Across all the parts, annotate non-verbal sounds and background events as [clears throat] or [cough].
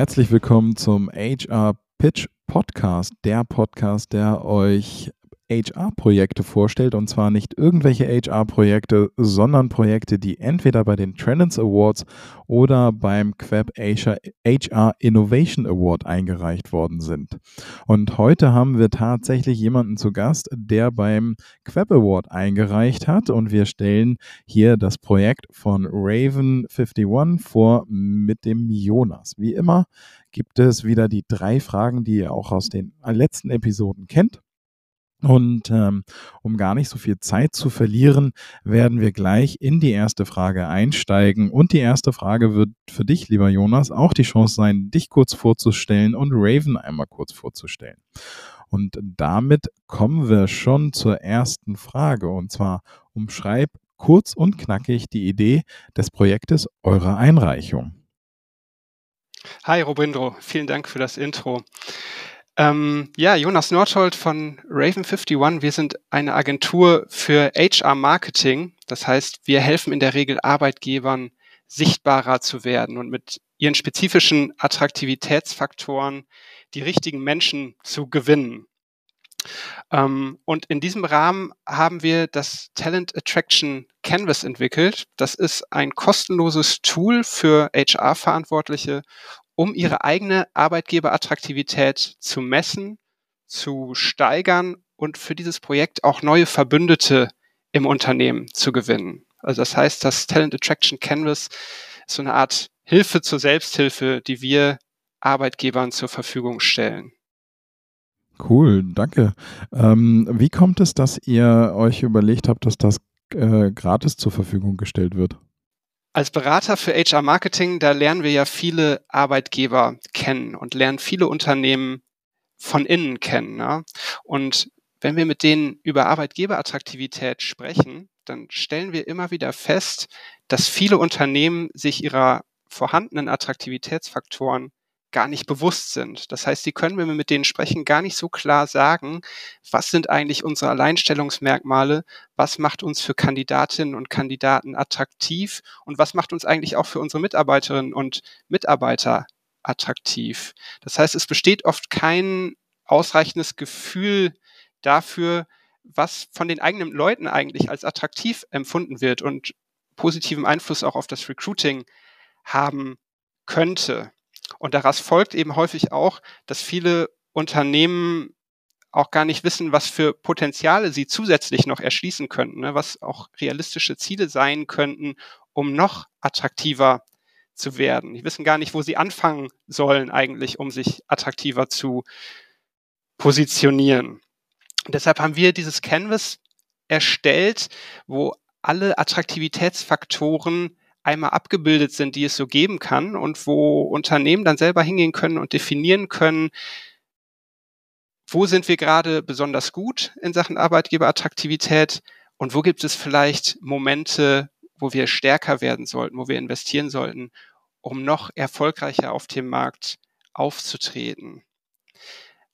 Herzlich willkommen zum HR Pitch Podcast, der Podcast, der euch HR-Projekte vorstellt und zwar nicht irgendwelche HR-Projekte, sondern Projekte, die entweder bei den Trends Awards oder beim Queb HR Innovation Award eingereicht worden sind. Und heute haben wir tatsächlich jemanden zu Gast, der beim Queb Award eingereicht hat und wir stellen hier das Projekt von Raven 51 vor mit dem Jonas. Wie immer gibt es wieder die drei Fragen, die ihr auch aus den letzten Episoden kennt. Und ähm, um gar nicht so viel Zeit zu verlieren, werden wir gleich in die erste Frage einsteigen. Und die erste Frage wird für dich, lieber Jonas, auch die Chance sein, dich kurz vorzustellen und Raven einmal kurz vorzustellen. Und damit kommen wir schon zur ersten Frage. Und zwar umschreib kurz und knackig die Idee des Projektes eurer Einreichung. Hi Robindro, vielen Dank für das Intro. Ähm, ja, Jonas Nordhold von Raven51. Wir sind eine Agentur für HR Marketing. Das heißt, wir helfen in der Regel Arbeitgebern, sichtbarer zu werden und mit ihren spezifischen Attraktivitätsfaktoren die richtigen Menschen zu gewinnen. Ähm, und in diesem Rahmen haben wir das Talent Attraction Canvas entwickelt. Das ist ein kostenloses Tool für HR-Verantwortliche, um ihre eigene Arbeitgeberattraktivität zu messen, zu steigern und für dieses Projekt auch neue Verbündete im Unternehmen zu gewinnen. Also das heißt, das Talent Attraction Canvas ist so eine Art Hilfe zur Selbsthilfe, die wir Arbeitgebern zur Verfügung stellen. Cool, danke. Ähm, wie kommt es, dass ihr euch überlegt habt, dass das äh, gratis zur Verfügung gestellt wird? Als Berater für HR Marketing, da lernen wir ja viele Arbeitgeber kennen und lernen viele Unternehmen von innen kennen. Ne? Und wenn wir mit denen über Arbeitgeberattraktivität sprechen, dann stellen wir immer wieder fest, dass viele Unternehmen sich ihrer vorhandenen Attraktivitätsfaktoren gar nicht bewusst sind. Das heißt, sie können, wenn wir mit denen sprechen, gar nicht so klar sagen, was sind eigentlich unsere Alleinstellungsmerkmale, was macht uns für Kandidatinnen und Kandidaten attraktiv und was macht uns eigentlich auch für unsere Mitarbeiterinnen und Mitarbeiter attraktiv. Das heißt, es besteht oft kein ausreichendes Gefühl dafür, was von den eigenen Leuten eigentlich als attraktiv empfunden wird und positiven Einfluss auch auf das Recruiting haben könnte. Und daraus folgt eben häufig auch, dass viele Unternehmen auch gar nicht wissen, was für Potenziale sie zusätzlich noch erschließen könnten, ne? was auch realistische Ziele sein könnten, um noch attraktiver zu werden. Die wissen gar nicht, wo sie anfangen sollen eigentlich, um sich attraktiver zu positionieren. Deshalb haben wir dieses Canvas erstellt, wo alle Attraktivitätsfaktoren einmal abgebildet sind, die es so geben kann und wo Unternehmen dann selber hingehen können und definieren können, wo sind wir gerade besonders gut in Sachen Arbeitgeberattraktivität und wo gibt es vielleicht Momente, wo wir stärker werden sollten, wo wir investieren sollten, um noch erfolgreicher auf dem Markt aufzutreten.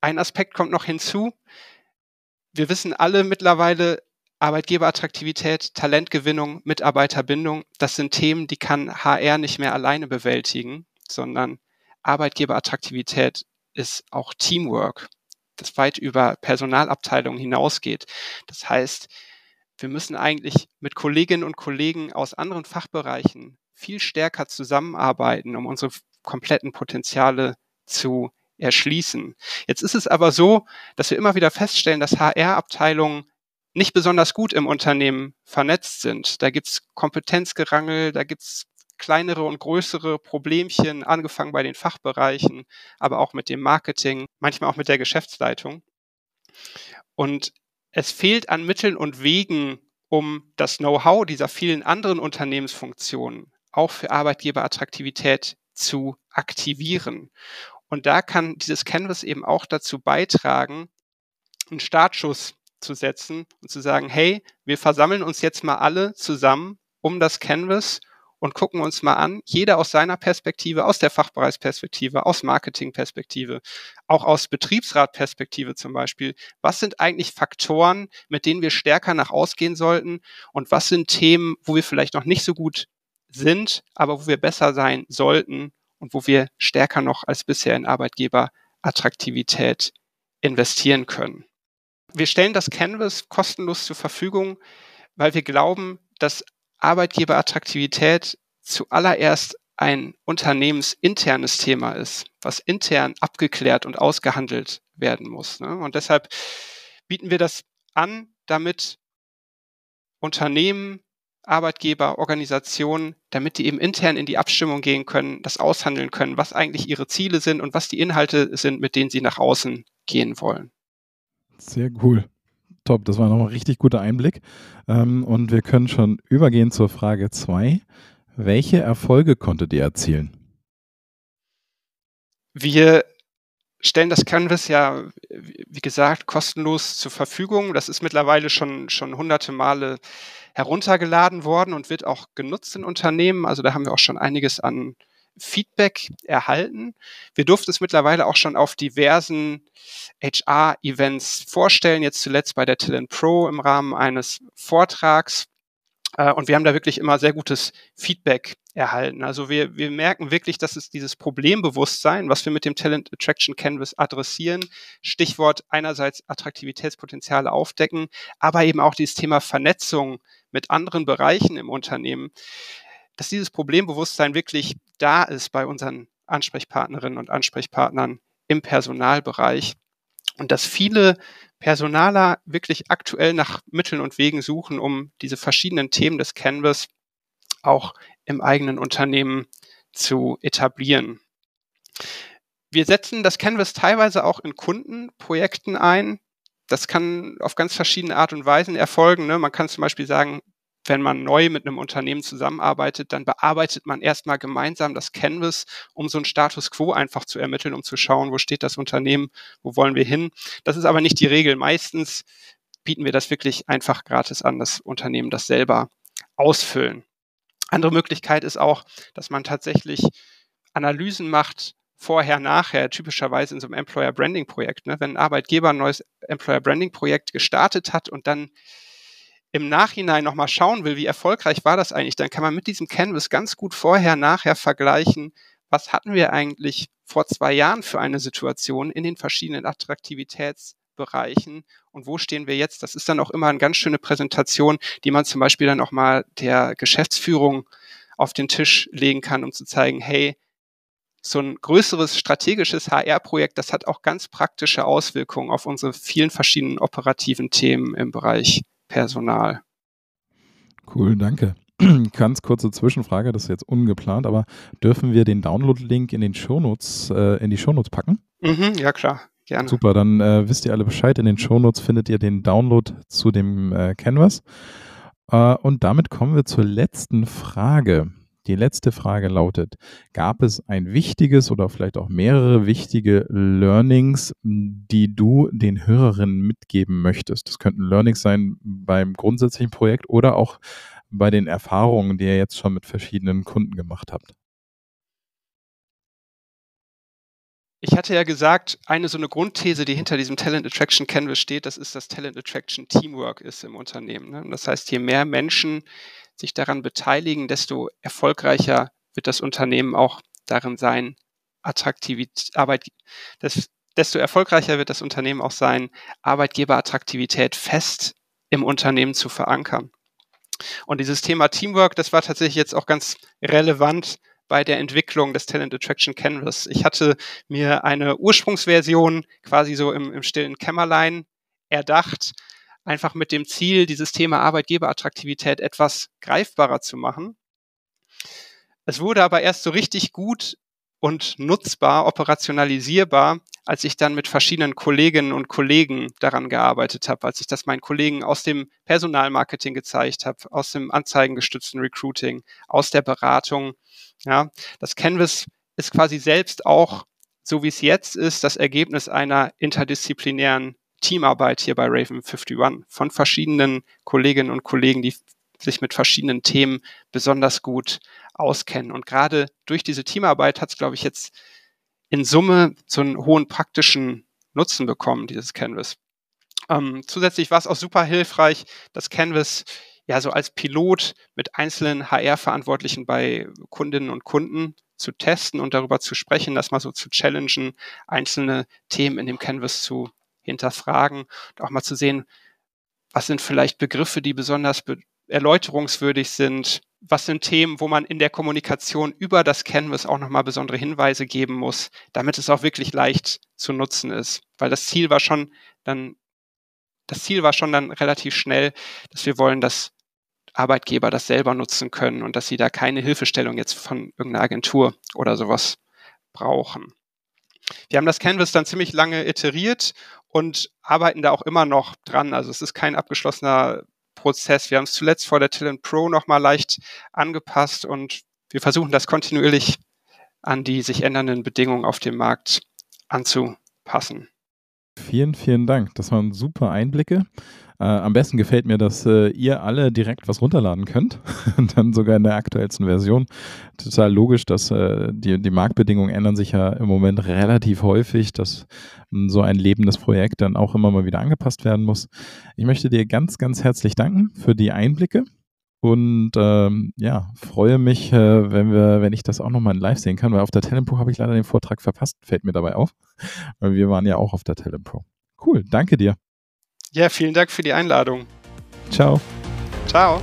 Ein Aspekt kommt noch hinzu. Wir wissen alle mittlerweile, Arbeitgeberattraktivität, Talentgewinnung, Mitarbeiterbindung, das sind Themen, die kann HR nicht mehr alleine bewältigen, sondern Arbeitgeberattraktivität ist auch Teamwork, das weit über Personalabteilungen hinausgeht. Das heißt, wir müssen eigentlich mit Kolleginnen und Kollegen aus anderen Fachbereichen viel stärker zusammenarbeiten, um unsere kompletten Potenziale zu erschließen. Jetzt ist es aber so, dass wir immer wieder feststellen, dass HR-Abteilungen nicht besonders gut im Unternehmen vernetzt sind. Da gibt's Kompetenzgerangel, da gibt's kleinere und größere Problemchen, angefangen bei den Fachbereichen, aber auch mit dem Marketing, manchmal auch mit der Geschäftsleitung. Und es fehlt an Mitteln und Wegen, um das Know-how dieser vielen anderen Unternehmensfunktionen auch für Arbeitgeberattraktivität zu aktivieren. Und da kann dieses Canvas eben auch dazu beitragen, einen Startschuss zu setzen und zu sagen, hey, wir versammeln uns jetzt mal alle zusammen um das Canvas und gucken uns mal an, jeder aus seiner Perspektive, aus der Fachbereichsperspektive, aus Marketingperspektive, auch aus Betriebsratperspektive zum Beispiel, was sind eigentlich Faktoren, mit denen wir stärker nach ausgehen sollten und was sind Themen, wo wir vielleicht noch nicht so gut sind, aber wo wir besser sein sollten, und wo wir stärker noch als bisher in Arbeitgeberattraktivität investieren können. Wir stellen das Canvas kostenlos zur Verfügung, weil wir glauben, dass Arbeitgeberattraktivität zuallererst ein unternehmensinternes Thema ist, was intern abgeklärt und ausgehandelt werden muss. Ne? Und deshalb bieten wir das an, damit Unternehmen, Arbeitgeber, Organisationen, damit die eben intern in die Abstimmung gehen können, das aushandeln können, was eigentlich ihre Ziele sind und was die Inhalte sind, mit denen sie nach außen gehen wollen. Sehr cool. Top, das war nochmal ein richtig guter Einblick. Ähm, und wir können schon übergehen zur Frage 2. Welche Erfolge konntet ihr erzielen? Wir stellen das Canvas ja, wie gesagt, kostenlos zur Verfügung. Das ist mittlerweile schon, schon hunderte Male heruntergeladen worden und wird auch genutzt in Unternehmen. Also da haben wir auch schon einiges an Feedback erhalten. Wir durften es mittlerweile auch schon auf diversen HR-Events vorstellen, jetzt zuletzt bei der Talent Pro im Rahmen eines Vortrags. Äh, und wir haben da wirklich immer sehr gutes Feedback erhalten. Also wir, wir merken wirklich, dass es dieses Problembewusstsein, was wir mit dem Talent Attraction Canvas adressieren, Stichwort einerseits Attraktivitätspotenziale aufdecken, aber eben auch dieses Thema Vernetzung mit anderen Bereichen im Unternehmen, dass dieses Problembewusstsein wirklich da ist bei unseren Ansprechpartnerinnen und Ansprechpartnern im Personalbereich und dass viele Personaler wirklich aktuell nach Mitteln und Wegen suchen, um diese verschiedenen Themen des Canvas auch im eigenen Unternehmen zu etablieren. Wir setzen das Canvas teilweise auch in Kundenprojekten ein. Das kann auf ganz verschiedene Art und Weisen erfolgen. Ne? Man kann zum Beispiel sagen, wenn man neu mit einem Unternehmen zusammenarbeitet, dann bearbeitet man erstmal gemeinsam das Canvas, um so einen Status quo einfach zu ermitteln, um zu schauen, wo steht das Unternehmen, wo wollen wir hin. Das ist aber nicht die Regel. Meistens bieten wir das wirklich einfach gratis an, das Unternehmen das selber ausfüllen. Andere Möglichkeit ist auch, dass man tatsächlich Analysen macht, vorher, nachher, typischerweise in so einem Employer Branding Projekt. Ne? Wenn ein Arbeitgeber ein neues Employer Branding Projekt gestartet hat und dann im Nachhinein nochmal schauen will, wie erfolgreich war das eigentlich, dann kann man mit diesem Canvas ganz gut vorher, nachher vergleichen, was hatten wir eigentlich vor zwei Jahren für eine Situation in den verschiedenen Attraktivitätsbereichen und wo stehen wir jetzt. Das ist dann auch immer eine ganz schöne Präsentation, die man zum Beispiel dann auch mal der Geschäftsführung auf den Tisch legen kann, um zu zeigen, hey, so ein größeres strategisches HR-Projekt, das hat auch ganz praktische Auswirkungen auf unsere vielen verschiedenen operativen Themen im Bereich Personal. Cool, danke. [clears throat] Ganz kurze Zwischenfrage, das ist jetzt ungeplant, aber dürfen wir den Download-Link in den Shownotes, äh, in die Shownotes packen? Mhm, ja, klar. Gerne. Super, dann äh, wisst ihr alle Bescheid. In den Shownotes findet ihr den Download zu dem äh, Canvas. Äh, und damit kommen wir zur letzten Frage. Die letzte Frage lautet, gab es ein wichtiges oder vielleicht auch mehrere wichtige Learnings, die du den Hörerinnen mitgeben möchtest? Das könnten Learnings sein beim grundsätzlichen Projekt oder auch bei den Erfahrungen, die ihr jetzt schon mit verschiedenen Kunden gemacht habt. Ich hatte ja gesagt, eine so eine Grundthese, die hinter diesem Talent Attraction Canvas steht, das ist, dass Talent Attraction Teamwork ist im Unternehmen. Ne? Das heißt, je mehr Menschen sich daran beteiligen, desto erfolgreicher wird das Unternehmen auch darin sein, Attraktivität, desto erfolgreicher wird das Unternehmen auch sein, Arbeitgeberattraktivität fest im Unternehmen zu verankern. Und dieses Thema Teamwork, das war tatsächlich jetzt auch ganz relevant bei der Entwicklung des Talent Attraction Canvas. Ich hatte mir eine Ursprungsversion quasi so im, im stillen Kämmerlein erdacht einfach mit dem Ziel, dieses Thema Arbeitgeberattraktivität etwas greifbarer zu machen. Es wurde aber erst so richtig gut und nutzbar, operationalisierbar, als ich dann mit verschiedenen Kolleginnen und Kollegen daran gearbeitet habe, als ich das meinen Kollegen aus dem Personalmarketing gezeigt habe, aus dem anzeigengestützten Recruiting, aus der Beratung. Ja, das Canvas ist quasi selbst auch, so wie es jetzt ist, das Ergebnis einer interdisziplinären Teamarbeit hier bei Raven 51 von verschiedenen Kolleginnen und Kollegen, die sich mit verschiedenen Themen besonders gut auskennen. Und gerade durch diese Teamarbeit hat es, glaube ich, jetzt in Summe so einen hohen praktischen Nutzen bekommen, dieses Canvas. Ähm, zusätzlich war es auch super hilfreich, das Canvas ja so als Pilot mit einzelnen HR-Verantwortlichen bei Kundinnen und Kunden zu testen und darüber zu sprechen, das mal so zu challengen, einzelne Themen in dem Canvas zu hinterfragen und auch mal zu sehen, was sind vielleicht Begriffe, die besonders be erläuterungswürdig sind, was sind Themen, wo man in der Kommunikation über das Canvas auch nochmal besondere Hinweise geben muss, damit es auch wirklich leicht zu nutzen ist. Weil das Ziel war schon dann, das Ziel war schon dann relativ schnell, dass wir wollen, dass Arbeitgeber das selber nutzen können und dass sie da keine Hilfestellung jetzt von irgendeiner Agentur oder sowas brauchen. Wir haben das Canvas dann ziemlich lange iteriert und arbeiten da auch immer noch dran. Also es ist kein abgeschlossener Prozess. Wir haben es zuletzt vor der Talent Pro nochmal leicht angepasst und wir versuchen das kontinuierlich an die sich ändernden Bedingungen auf dem Markt anzupassen. Vielen, vielen Dank. Das waren super Einblicke. Äh, am besten gefällt mir, dass äh, ihr alle direkt was runterladen könnt. [laughs] Dann sogar in der aktuellsten Version. Total logisch, dass äh, die, die Marktbedingungen ändern sich ja im Moment relativ häufig, dass mh, hm, so ein lebendes Projekt dann auch immer mal wieder angepasst werden muss. Ich möchte dir ganz, ganz herzlich danken für die Einblicke. Und ähm, ja, freue mich, äh, wenn wir, wenn ich das auch nochmal live sehen kann, weil auf der Talent Pro habe ich leider den Vortrag verpasst, fällt mir dabei auf. Weil wir waren ja auch auf der Talent Pro. Cool, danke dir. Ja, vielen Dank für die Einladung. Ciao. Ciao.